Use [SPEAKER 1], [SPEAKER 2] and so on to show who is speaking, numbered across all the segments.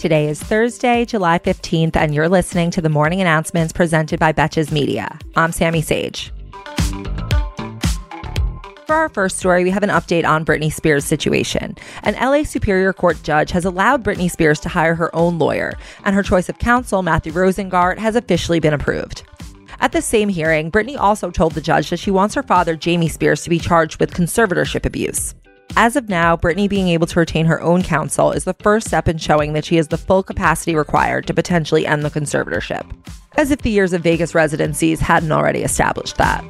[SPEAKER 1] Today is Thursday, July 15th, and you're listening to the morning announcements presented by Betches Media. I'm Sammy Sage. For our first story, we have an update on Britney Spears' situation. An LA Superior Court judge has allowed Britney Spears to hire her own lawyer, and her choice of counsel, Matthew Rosengart, has officially been approved. At the same hearing, Britney also told the judge that she wants her father, Jamie Spears, to be charged with conservatorship abuse. As of now, Britney being able to retain her own counsel is the first step in showing that she has the full capacity required to potentially end the conservatorship. As if the years of Vegas residencies hadn't already established that.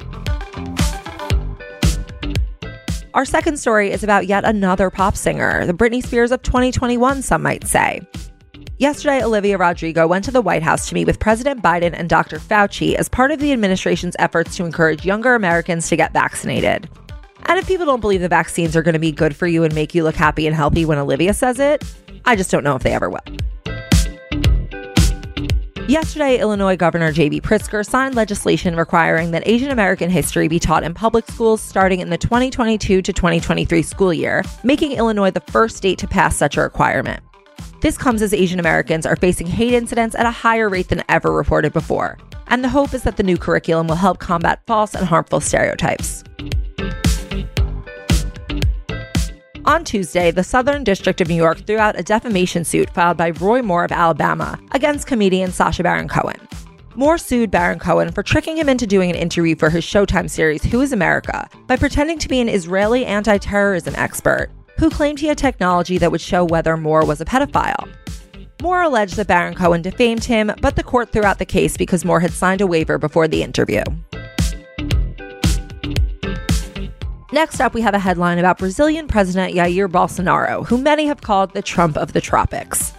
[SPEAKER 1] Our second story is about yet another pop singer, the Britney Spears of 2021, some might say. Yesterday, Olivia Rodrigo went to the White House to meet with President Biden and Dr. Fauci as part of the administration's efforts to encourage younger Americans to get vaccinated. And if people don't believe the vaccines are going to be good for you and make you look happy and healthy when Olivia says it, I just don't know if they ever will. Yesterday, Illinois Governor J.B. Pritzker signed legislation requiring that Asian American history be taught in public schools starting in the 2022 to 2023 school year, making Illinois the first state to pass such a requirement. This comes as Asian Americans are facing hate incidents at a higher rate than ever reported before. And the hope is that the new curriculum will help combat false and harmful stereotypes. On Tuesday, the Southern District of New York threw out a defamation suit filed by Roy Moore of Alabama against comedian Sacha Baron Cohen. Moore sued Baron Cohen for tricking him into doing an interview for his Showtime series Who is America by pretending to be an Israeli anti terrorism expert who claimed he had technology that would show whether Moore was a pedophile. Moore alleged that Baron Cohen defamed him, but the court threw out the case because Moore had signed a waiver before the interview. Next up, we have a headline about Brazilian President Jair Bolsonaro, who many have called the Trump of the tropics.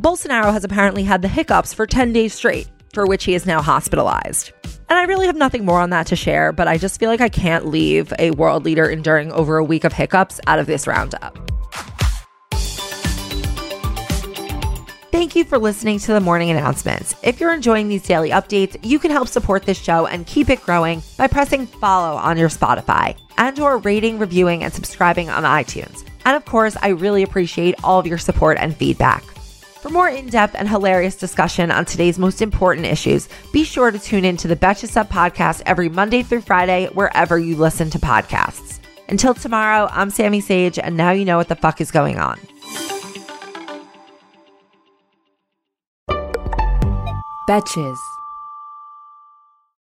[SPEAKER 1] Bolsonaro has apparently had the hiccups for 10 days straight, for which he is now hospitalized. And I really have nothing more on that to share, but I just feel like I can't leave a world leader enduring over a week of hiccups out of this roundup. Thank you for listening to the morning announcements. If you're enjoying these daily updates, you can help support this show and keep it growing by pressing follow on your Spotify and or rating, reviewing, and subscribing on iTunes. And of course, I really appreciate all of your support and feedback. For more in-depth and hilarious discussion on today's most important issues, be sure to tune in to the Betches Sup podcast every Monday through Friday, wherever you listen to podcasts. Until tomorrow, I'm Sammy Sage, and now you know what the fuck is going on.
[SPEAKER 2] Betches.